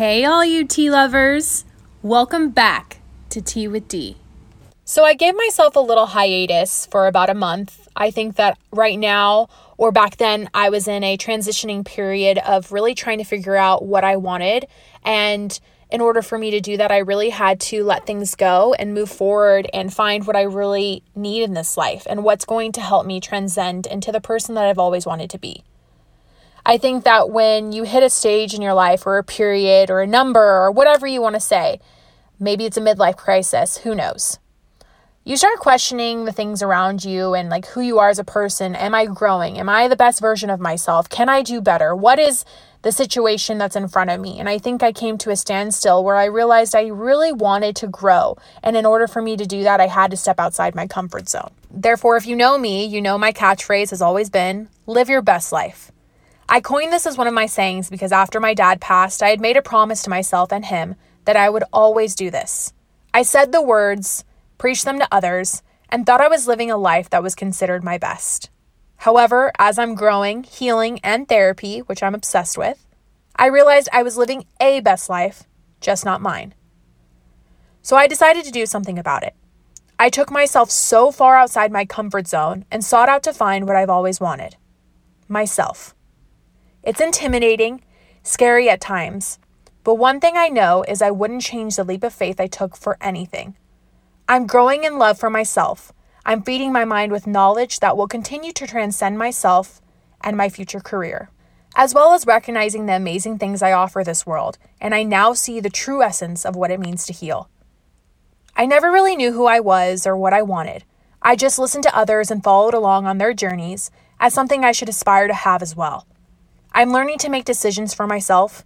Hey, all you tea lovers. Welcome back to Tea with D. So, I gave myself a little hiatus for about a month. I think that right now, or back then, I was in a transitioning period of really trying to figure out what I wanted. And in order for me to do that, I really had to let things go and move forward and find what I really need in this life and what's going to help me transcend into the person that I've always wanted to be. I think that when you hit a stage in your life or a period or a number or whatever you want to say, maybe it's a midlife crisis, who knows? You start questioning the things around you and like who you are as a person. Am I growing? Am I the best version of myself? Can I do better? What is the situation that's in front of me? And I think I came to a standstill where I realized I really wanted to grow. And in order for me to do that, I had to step outside my comfort zone. Therefore, if you know me, you know my catchphrase has always been live your best life. I coined this as one of my sayings because after my dad passed, I had made a promise to myself and him that I would always do this. I said the words, preached them to others, and thought I was living a life that was considered my best. However, as I'm growing, healing, and therapy, which I'm obsessed with, I realized I was living a best life, just not mine. So I decided to do something about it. I took myself so far outside my comfort zone and sought out to find what I've always wanted myself. It's intimidating, scary at times, but one thing I know is I wouldn't change the leap of faith I took for anything. I'm growing in love for myself. I'm feeding my mind with knowledge that will continue to transcend myself and my future career, as well as recognizing the amazing things I offer this world, and I now see the true essence of what it means to heal. I never really knew who I was or what I wanted. I just listened to others and followed along on their journeys as something I should aspire to have as well. I'm learning to make decisions for myself,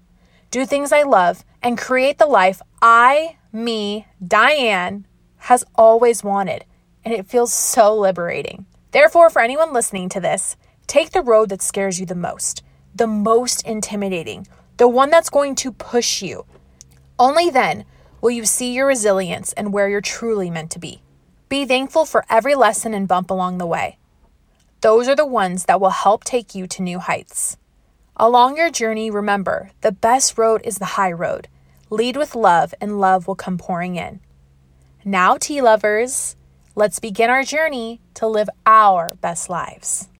do things I love, and create the life I, me, Diane, has always wanted. And it feels so liberating. Therefore, for anyone listening to this, take the road that scares you the most, the most intimidating, the one that's going to push you. Only then will you see your resilience and where you're truly meant to be. Be thankful for every lesson and bump along the way. Those are the ones that will help take you to new heights. Along your journey, remember the best road is the high road. Lead with love, and love will come pouring in. Now, tea lovers, let's begin our journey to live our best lives.